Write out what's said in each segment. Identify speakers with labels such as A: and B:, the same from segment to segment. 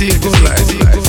A: easy, go light.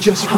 A: Just,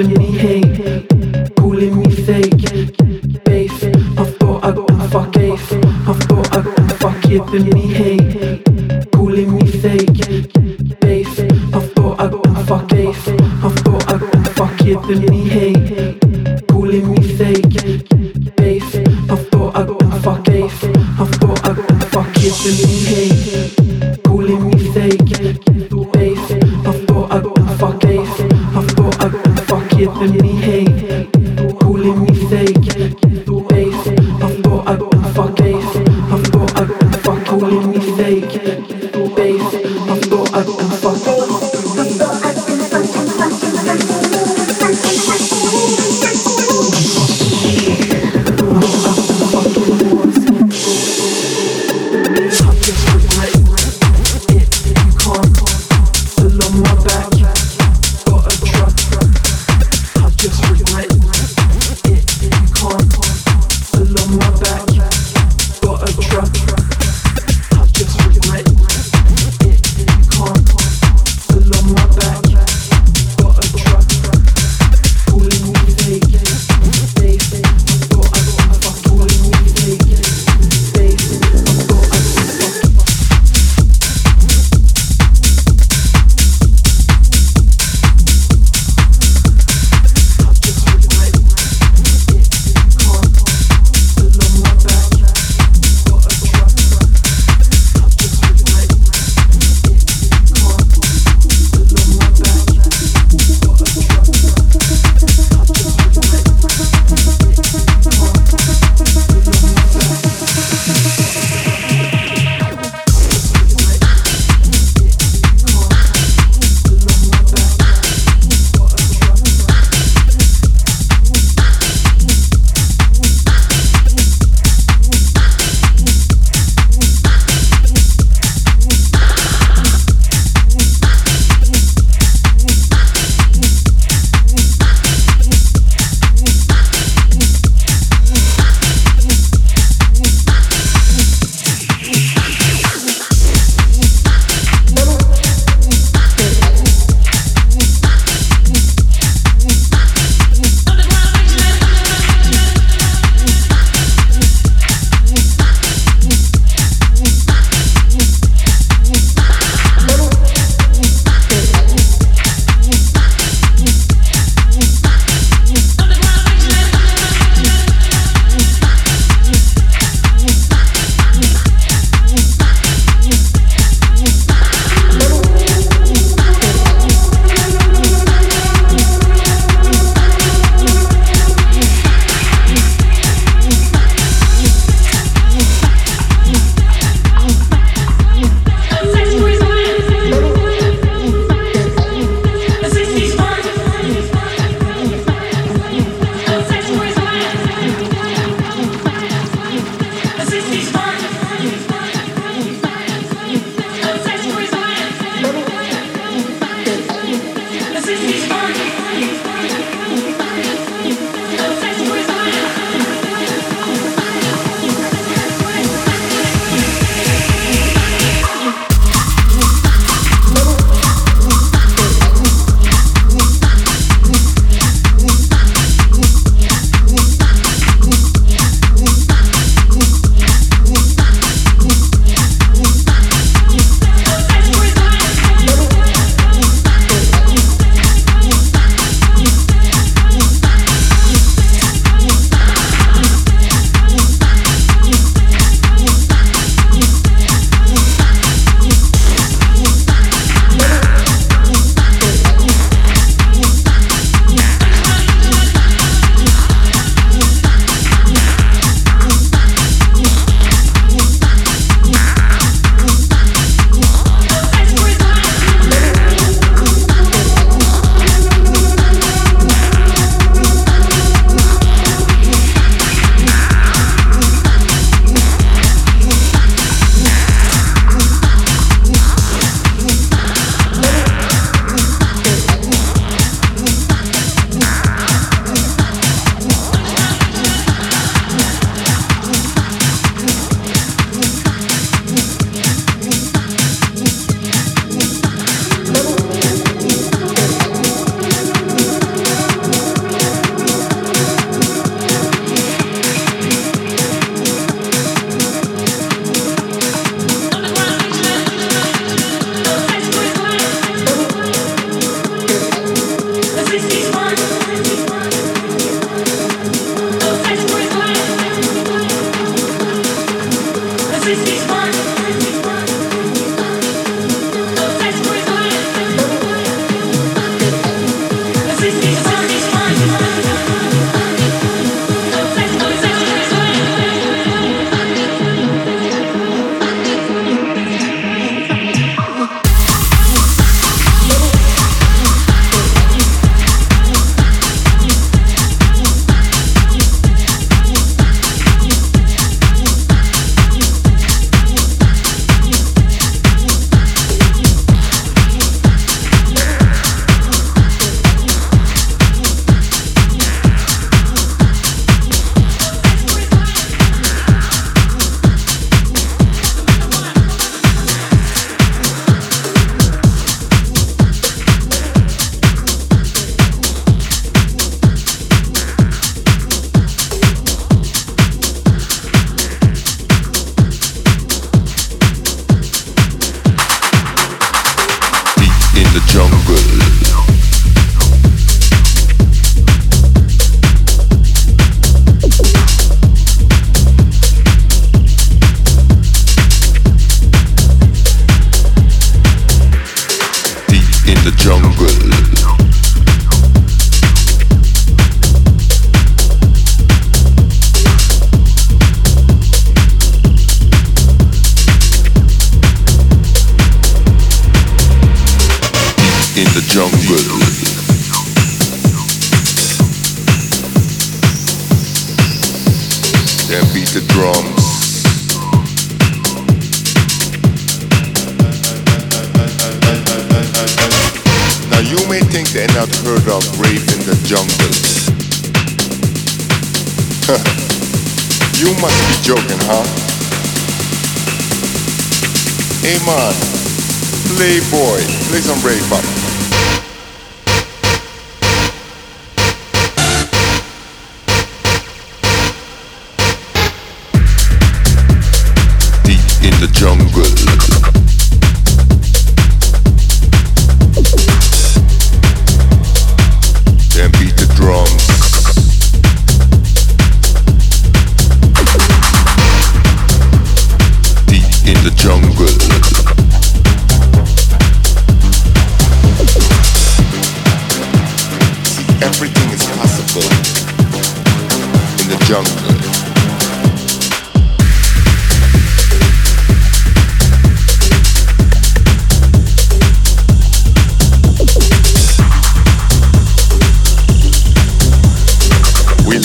A: calling me hate, calling me fake, faith. I thought I could fuck
B: faith, I thought I could fuck it,
C: me hate.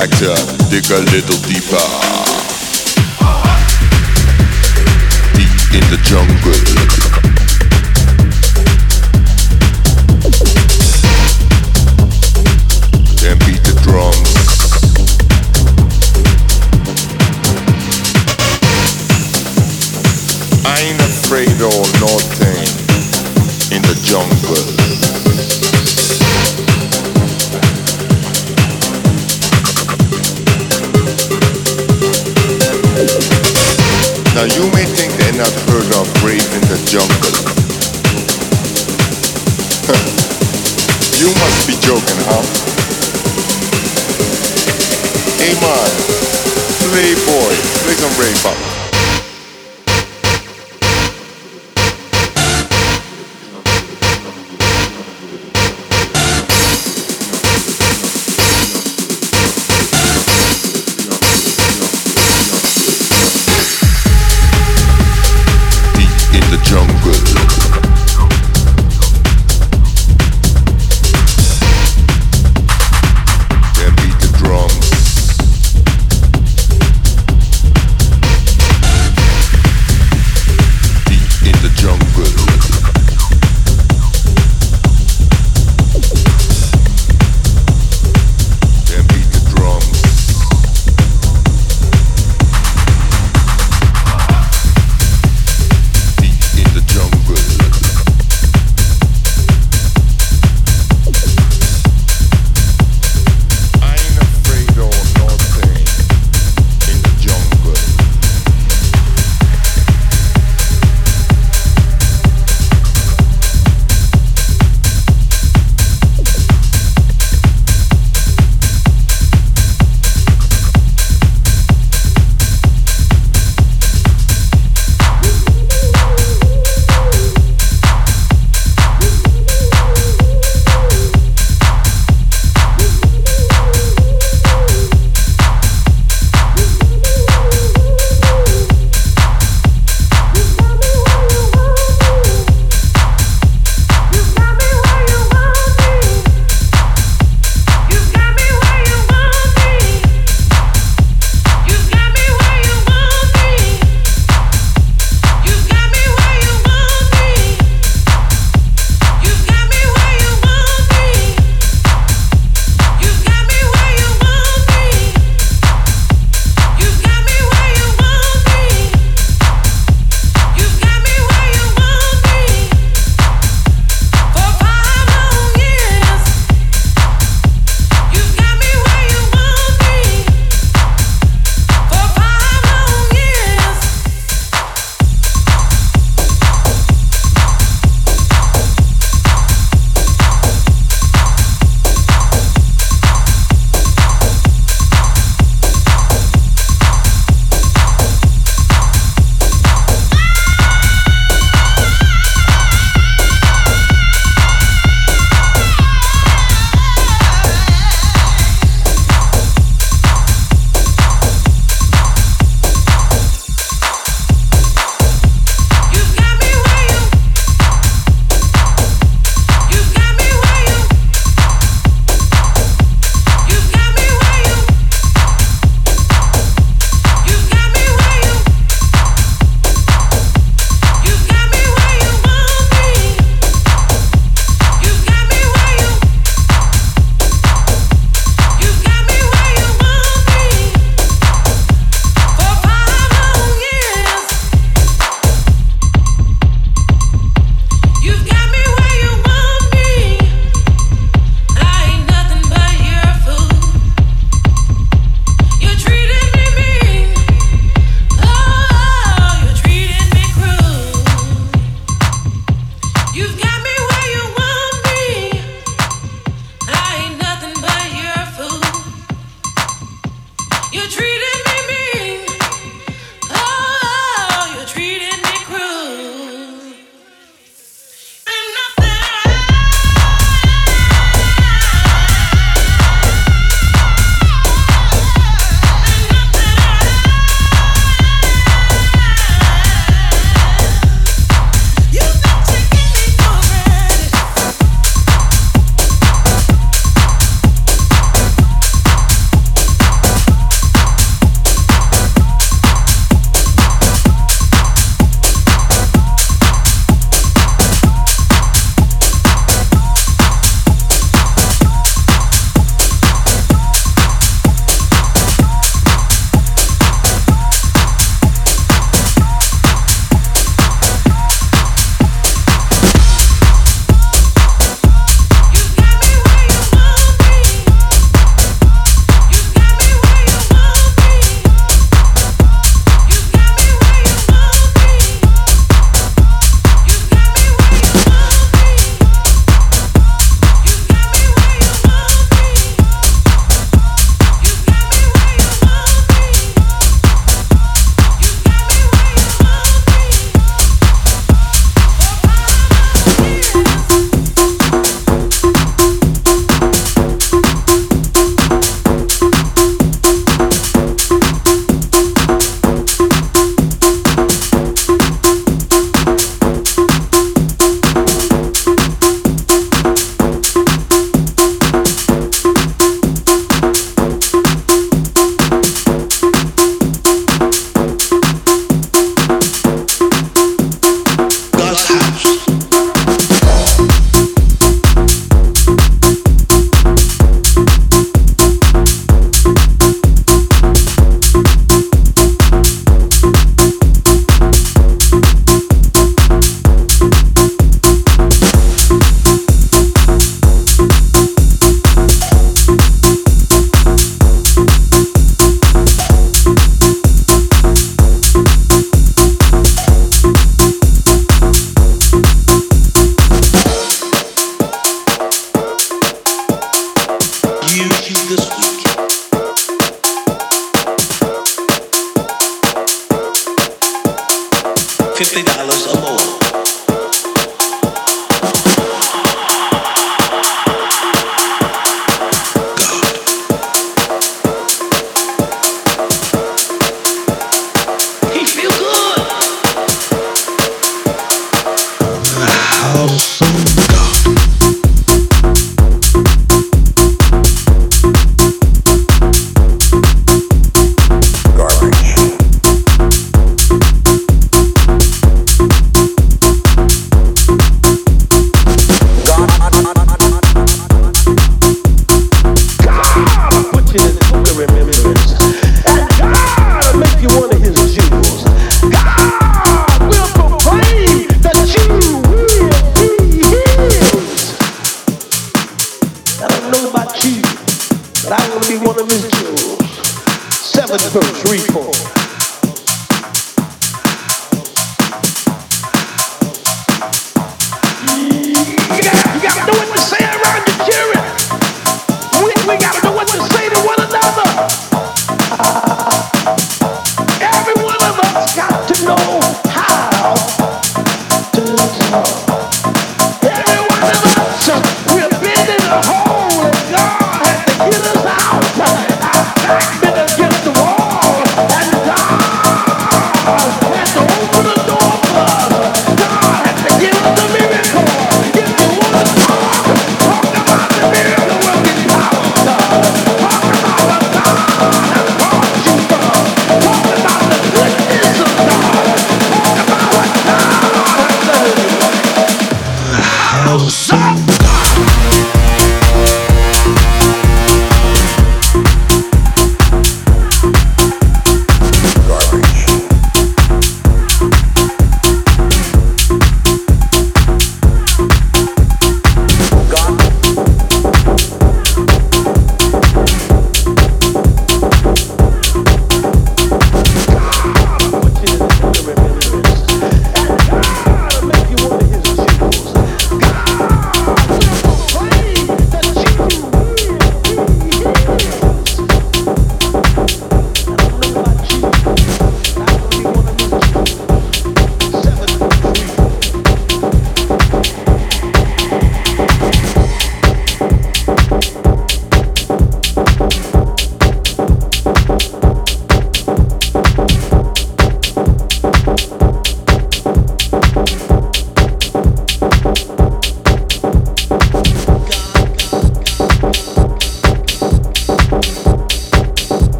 C: Like dig a little deeper. Deep in the jungle. Then beat the drums. I ain't afraid of nothing in the jungle. Now you may think they're not heard of Brave in the Jungle. you must be joking, huh? Hey man, Playboy, play some up.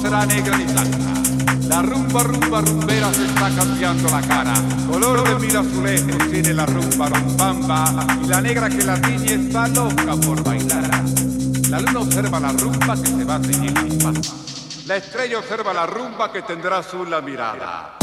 D: será negra ni blanca. La rumba, rumba, rumbera se está cambiando la cara. Color de mil azulejos tiene la rumba, rumbamba. Y la negra que la tiñe está loca por bailar. La luna observa la rumba que se va a teñir La estrella observa la rumba que tendrá azul la mirada.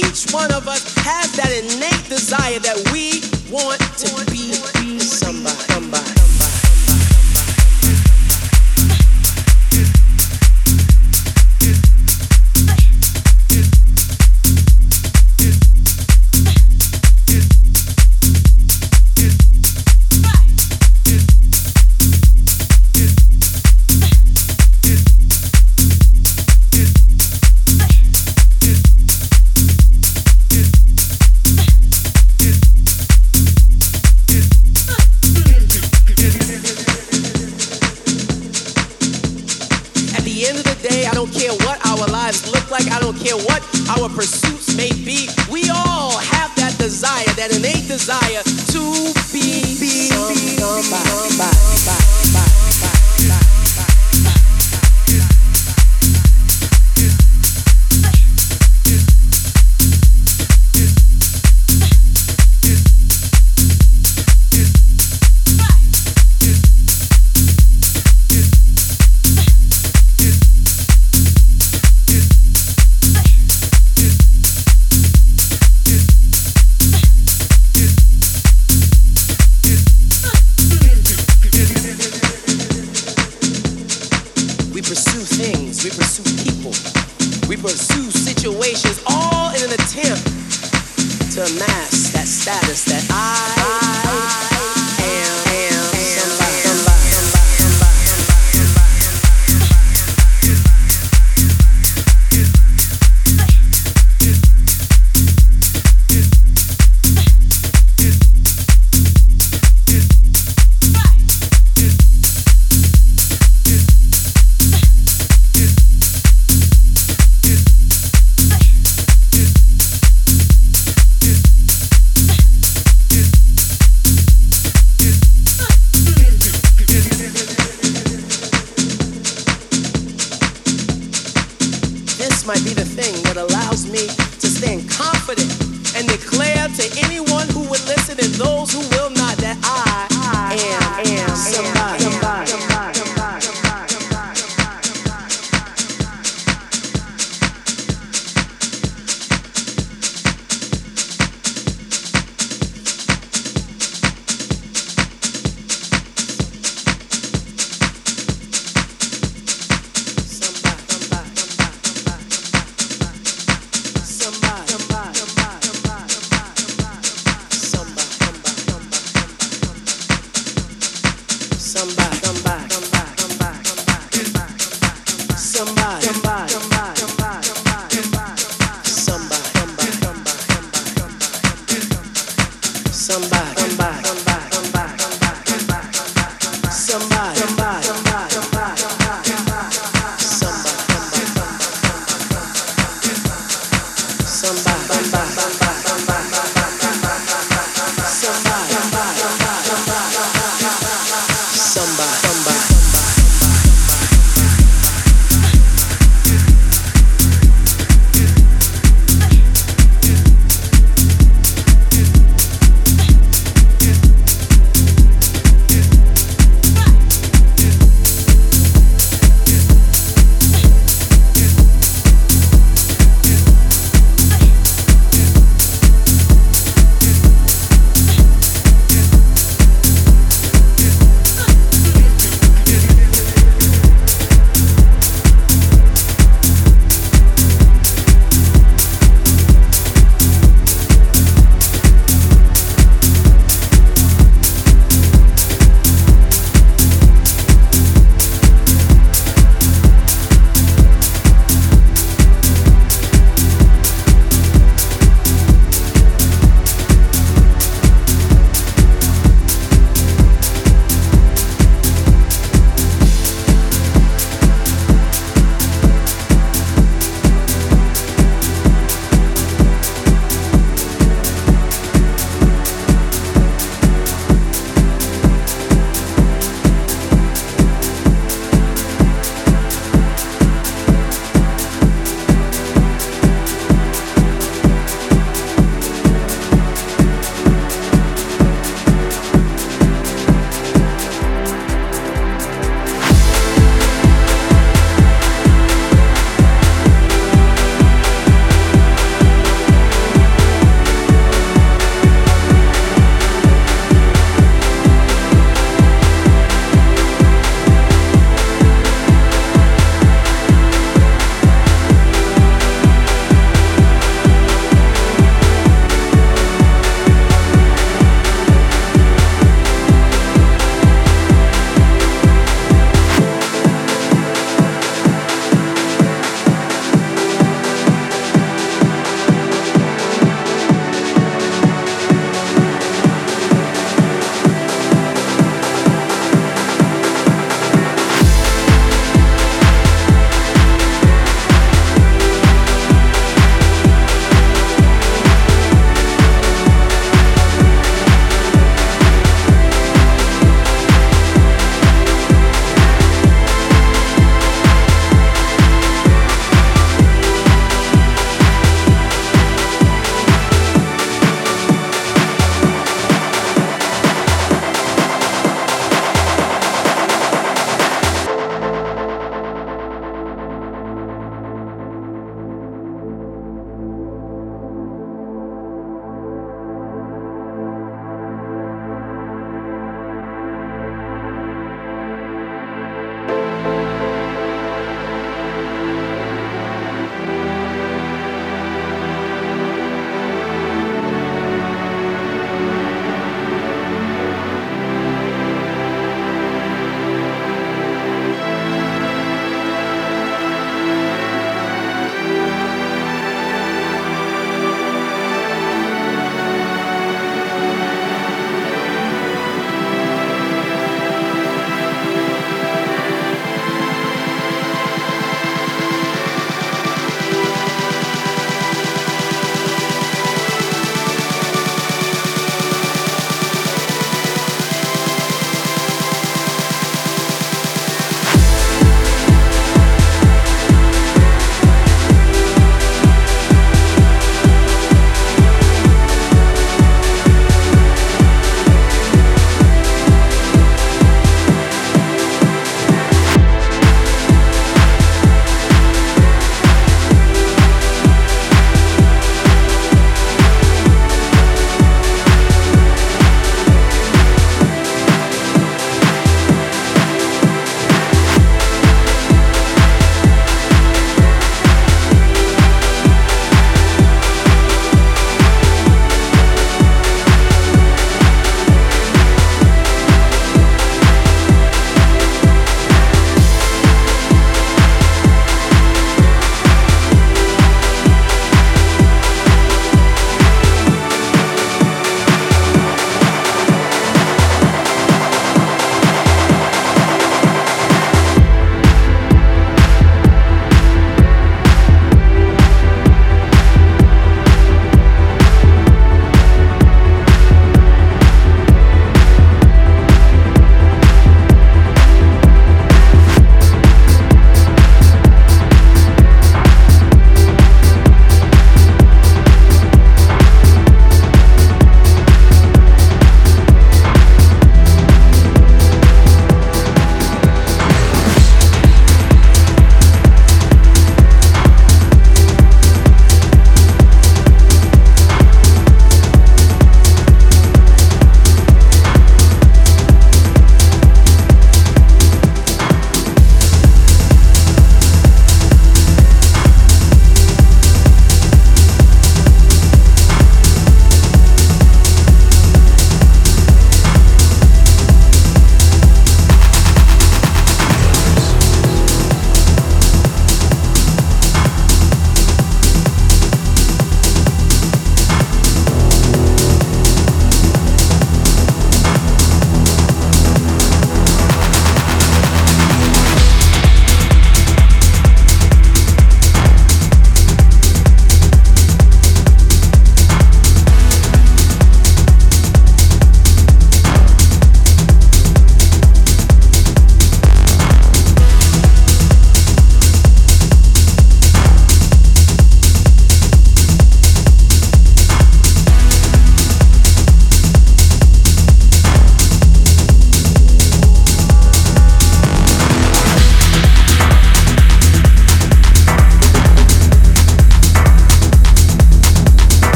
E: each one of us has that innate desire that we want to be.